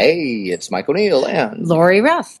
Hey, it's Mike O'Neill and Lori Ruff.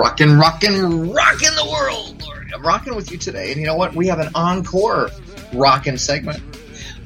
Rocking, rocking, rocking the world. Lord. I'm rocking with you today. And you know what? We have an encore rocking segment.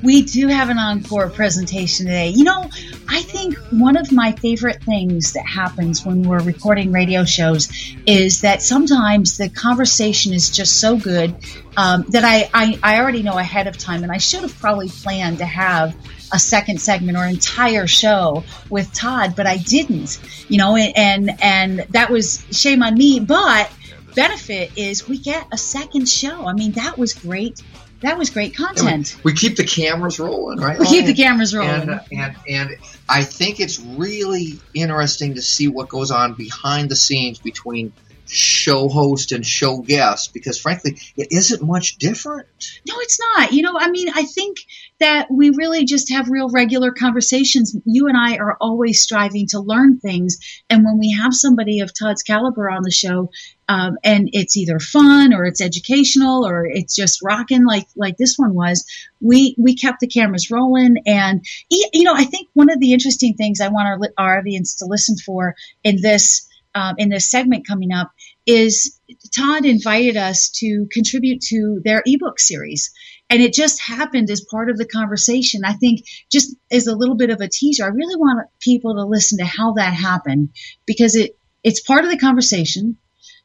We do have an encore presentation today. You know, I think one of my favorite things that happens when we're recording radio shows is that sometimes the conversation is just so good um, that I, I, I already know ahead of time, and I should have probably planned to have a second segment or entire show with Todd, but I didn't, you know, and, and that was shame on me. But benefit is we get a second show. I mean, that was great. That was great content. We, we, keep the cameras rolling, right? We keep the cameras rolling. And, and, and I think it's really interesting to see what goes on behind the scenes between show host and show guest because frankly it isn't much different no it's not you know i mean i think that we really just have real regular conversations you and i are always striving to learn things and when we have somebody of todd's caliber on the show um, and it's either fun or it's educational or it's just rocking like like this one was we we kept the cameras rolling and you know i think one of the interesting things i want our, our audience to listen for in this um, in this segment coming up is Todd invited us to contribute to their ebook series. And it just happened as part of the conversation. I think just as a little bit of a teaser, I really want people to listen to how that happened because it, it's part of the conversation.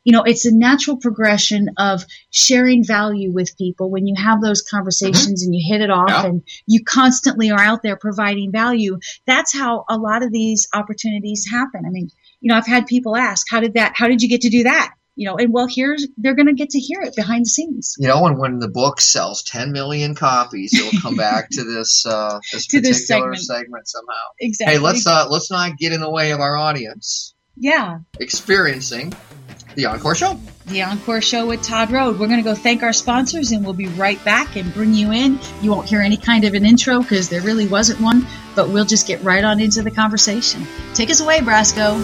You know, it's a natural progression of sharing value with people when you have those conversations mm-hmm. and you hit it off yeah. and you constantly are out there providing value. That's how a lot of these opportunities happen. I mean, you know, I've had people ask, how did that, how did you get to do that? You know, and well, here's, they're going to get to hear it behind the scenes. You know, and when the book sells 10 million copies, it'll come back to this, uh, this to particular this segment. segment. somehow. Exactly. Hey, let's, uh, let's not get in the way of our audience. Yeah. Experiencing the Encore Show. The Encore Show with Todd Rhoad. We're going to go thank our sponsors and we'll be right back and bring you in. You won't hear any kind of an intro because there really wasn't one, but we'll just get right on into the conversation. Take us away, Brasco.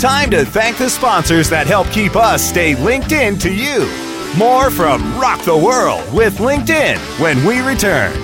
Time to thank the sponsors that help keep us stay linked in to you. More from Rock the World with LinkedIn when we return.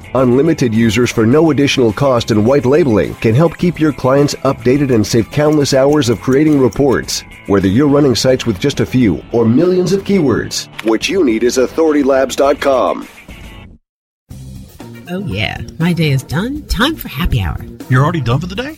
Unlimited users for no additional cost and white labeling can help keep your clients updated and save countless hours of creating reports. Whether you're running sites with just a few or millions of keywords, what you need is authoritylabs.com. Oh, yeah. My day is done. Time for happy hour. You're already done for the day?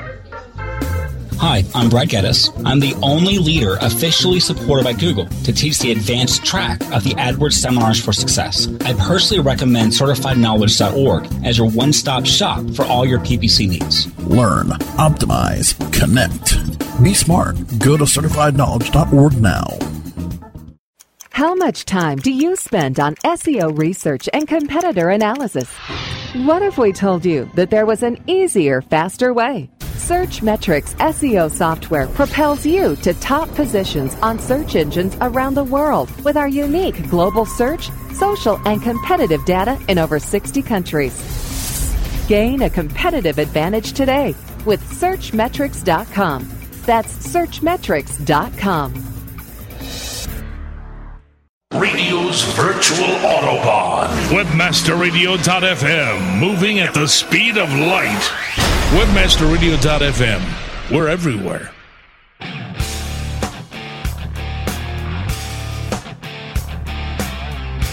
Hi, I'm Brad Geddes. I'm the only leader officially supported by Google to teach the advanced track of the AdWords Seminars for Success. I personally recommend CertifiedKnowledge.org as your one stop shop for all your PPC needs. Learn, optimize, connect. Be smart. Go to CertifiedKnowledge.org now. How much time do you spend on SEO research and competitor analysis? What if we told you that there was an easier, faster way? Searchmetrics SEO software propels you to top positions on search engines around the world with our unique global search, social, and competitive data in over 60 countries. Gain a competitive advantage today with Searchmetrics.com. That's Searchmetrics.com. Radio's virtual Autobahn. Webmasterradio.fm, moving at the speed of light. Webmasterradio.fm, we're everywhere.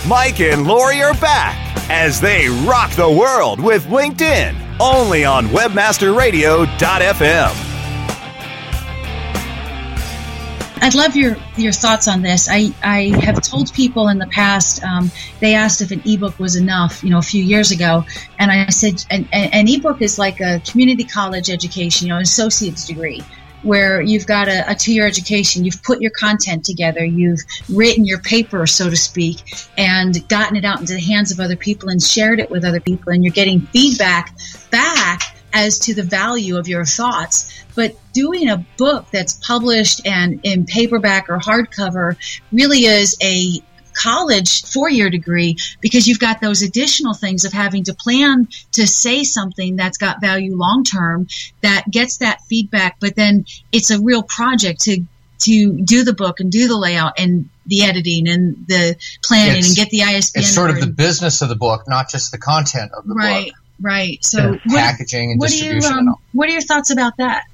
Mike and Lori are back as they rock the world with LinkedIn, only on WebmasterRadio.fm. I'd love your your thoughts on this. I, I have told people in the past. Um, they asked if an ebook was enough, you know, a few years ago, and I said an, an ebook is like a community college education, you know, an associate's degree, where you've got a, a two year education, you've put your content together, you've written your paper, so to speak, and gotten it out into the hands of other people and shared it with other people, and you're getting feedback back as to the value of your thoughts. But doing a book that's published and in paperback or hardcover really is a college four year degree because you've got those additional things of having to plan to say something that's got value long term that gets that feedback, but then it's a real project to to do the book and do the layout and the editing and the planning It's- and get the ISBN. It's sort of the business of the book, not just the content of the right, book. right. So what, Packaging and what do you distribution and um, what are your thoughts about that?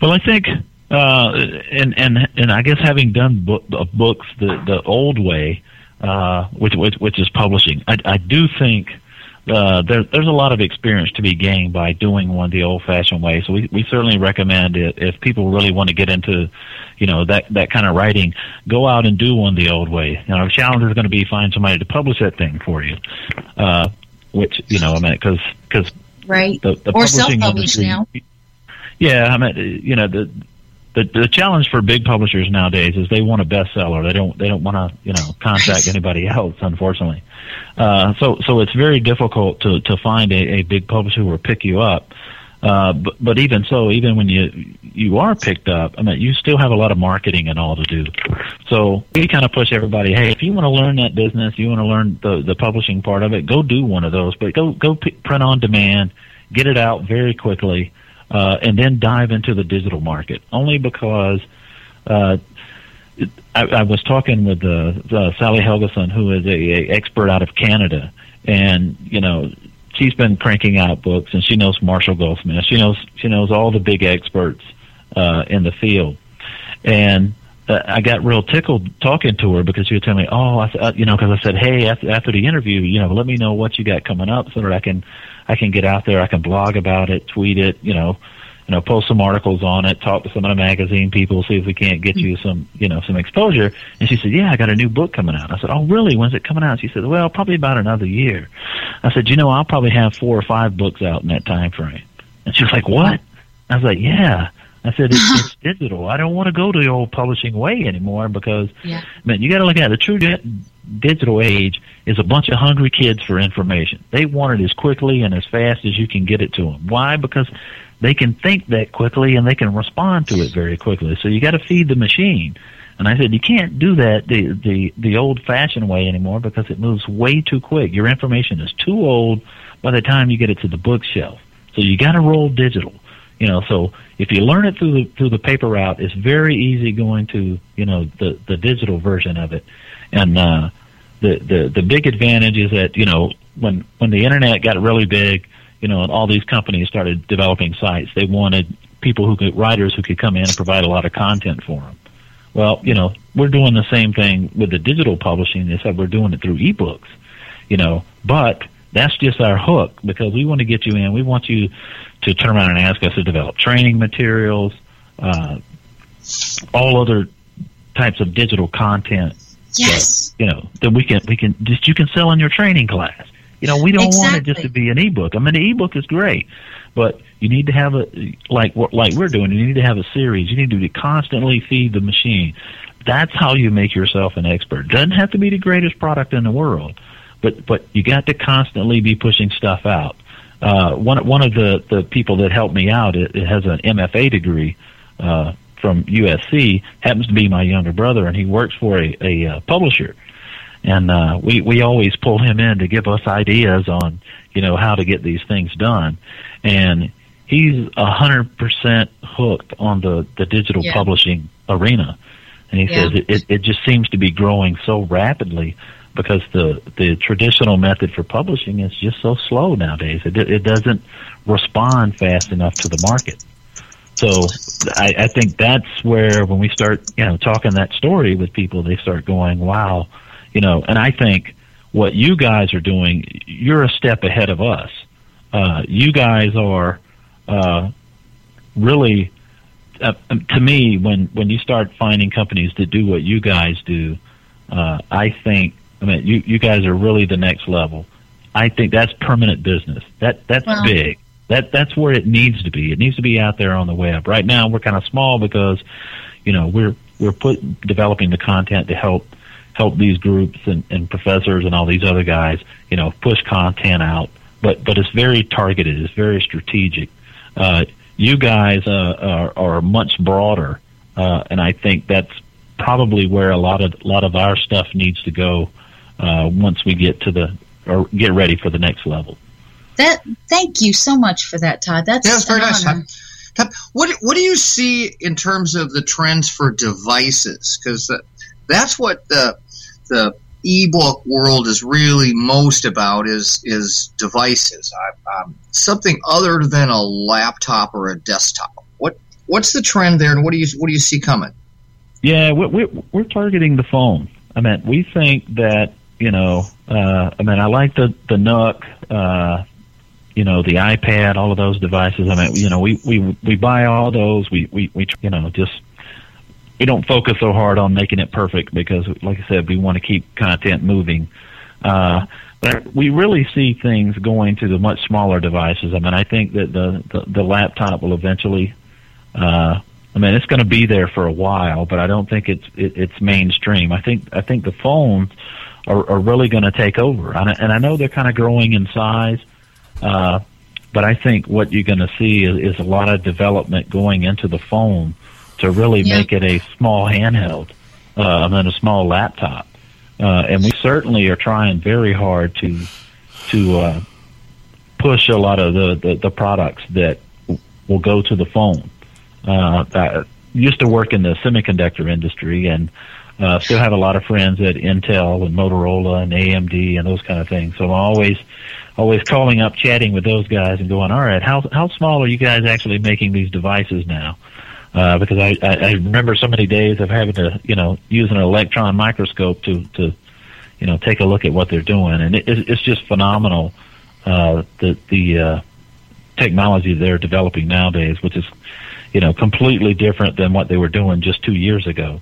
Well, I think, uh, and and and I guess having done book, uh, books the the old way, uh, which, which which is publishing, I, I do think uh, there, there's a lot of experience to be gained by doing one the old-fashioned way. So we, we certainly recommend it if people really want to get into, you know, that that kind of writing, go out and do one the old way. You know, the challenge is going to be find somebody to publish that thing for you, uh, which you know, I mean, because because Right. the, the or publishing self-publish now. yeah, I mean, you know, the the the challenge for big publishers nowadays is they want a bestseller. They don't they don't want to you know contact anybody else. Unfortunately, uh, so so it's very difficult to to find a, a big publisher who will pick you up. Uh, but but even so, even when you you are picked up, I mean, you still have a lot of marketing and all to do. So we kind of push everybody. Hey, if you want to learn that business, you want to learn the the publishing part of it, go do one of those. But go go p- print on demand, get it out very quickly, uh, and then dive into the digital market. Only because uh, I, I was talking with uh, uh, Sally Helgesen, who is a, a expert out of Canada, and you know she's been cranking out books, and she knows Marshall Goldsmith. She knows she knows all the big experts uh, in the field, and uh, I got real tickled talking to her because she was telling me, "Oh, I, uh, you know," because I said, "Hey, after, after the interview, you know, let me know what you got coming up so that I can I can get out there, I can blog about it, tweet it, you know." You know, post some articles on it, talk to some of the magazine people, see if we can't get you some, you know, some exposure. And she said, "Yeah, I got a new book coming out." I said, "Oh, really? When's it coming out?" She said, "Well, probably about another year." I said, "You know, I'll probably have four or five books out in that time frame." And she was like, "What?" I was like, "Yeah." I said, it's, it's digital. I don't want to go to the old publishing way anymore because, Yeah. man, you got to look at it. the true di- digital age is a bunch of hungry kids for information. They want it as quickly and as fast as you can get it to them. Why? Because they can think that quickly and they can respond to it very quickly. So you got to feed the machine. And I said, you can't do that the the the old fashioned way anymore because it moves way too quick. Your information is too old by the time you get it to the bookshelf. So you got to roll digital. You know, so if you learn it through the through the paper route, it's very easy going to you know the the digital version of it. And uh, the the the big advantage is that you know when when the internet got really big, you know, and all these companies started developing sites, they wanted people who could writers who could come in and provide a lot of content for them. Well, you know, we're doing the same thing with the digital publishing, except we're doing it through ebooks. You know, but that's just our hook because we want to get you in. We want you to turn around and ask us to develop training materials, uh, all other types of digital content. Yes. That, you know that we can we can just you can sell in your training class. You know, we don't want it just to be an ebook. I mean, the ebook is great, but you need to have a like what- like we're doing. You need to have a series. You need to constantly feed the machine. That's how you make yourself an expert. Doesn't have to be the greatest product in the world, but but you got to constantly be pushing stuff out. Uh, one one of the the people that helped me out it, it has an MFA degree uh, from USC. Happens to be my younger brother, and he works for a, a uh, publisher. And uh, we we always pull him in to give us ideas on you know how to get these things done. And he's a hundred percent hooked on the the digital Yeah. publishing arena. And he Yeah. says it, it, it just seems to be growing so rapidly because the the traditional method for publishing is just so slow nowadays. It it doesn't respond fast enough to the market. So I, I think that's where when we start, you know, talking that story with people, they start going, "Wow," you know. And I think what you guys are doing, you're a step ahead of us. Uh, you guys are uh, really, uh, to me, when when you start finding companies that do what you guys do, uh, I think, I mean, you you guys are really the next level. I think that's permanent business. That that's Wow. big. That that's where it needs to be. It needs to be out there on the web. Right now, we're kind of small because, you know, we're we're put developing the content to help help these groups and, and professors and all these other guys, you know, push content out. But but it's very targeted. It's very strategic. Uh, you guys uh, are, are much broader, uh, and I think that's probably where a lot of a lot of our stuff needs to go uh, once we get to the or get ready for the next level. That. Thank you so much for that, Todd. That's, Yeah, that's very nice. honor. Tom, What what do you see in terms of the trends for devices? Because that's what the the ebook world is really most about is is devices. I, um, something other than a laptop or a desktop. What what's the trend there, and what do you what do you see coming? Yeah, we're, we're, targeting the phone. I mean, we think that you know. Uh, I mean, I like the the Nook. Uh, you know, the iPad, all of those devices. I mean, you know, we we we buy all those. We we we you know just we don't focus so hard on making it perfect because, like I said, we want to keep content moving. Uh, but we really see things going to the much smaller devices. I mean, I think that the the, the laptop will eventually. Uh, I mean, it's going to be there for a while, but I don't think it's it, it's mainstream. I think I think the phones are, are really going to take over, and I, and I know they're kind of growing in size. Uh, but I think what you're going to see is, is a lot of development going into the phone to really Yeah. make it a small handheld uh, and then a small laptop. Uh, and we certainly are trying very hard to to uh, push a lot of the, the, the products that w- will go to the phone. Uh, I used to work in the semiconductor industry and uh, still have a lot of friends at Intel and Motorola and AMD and those kind of things. So I'm always always calling up, chatting with those guys, and going, "All right, how how small are you guys actually making these devices now?" Uh, because I, I, I remember so many days of having to, you know, use an electron microscope to to, you know, take a look at what they're doing, and it, it's just phenomenal. Uh, the the uh, technology they're developing nowadays, which is, you know, completely different than what they were doing just two years ago.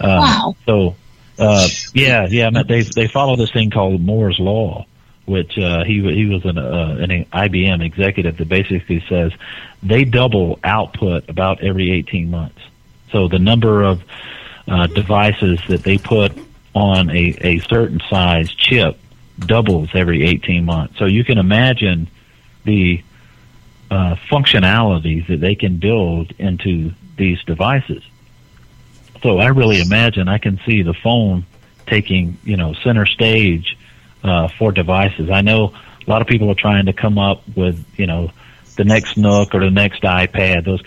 Uh, Wow. So, uh, yeah, yeah, they they follow this thing called Moore's law, which uh, he he was an, uh, an IBM executive that basically says they double output about every 18 months. So the number of uh, devices that they put on a, a certain size chip doubles every 18 months. So you can imagine the uh, functionalities that they can build into these devices. So I really imagine I can see the phone taking, you know, center stage uh, for devices. I know a lot of people are trying to come up with, you know, the next Nook or the next iPad, those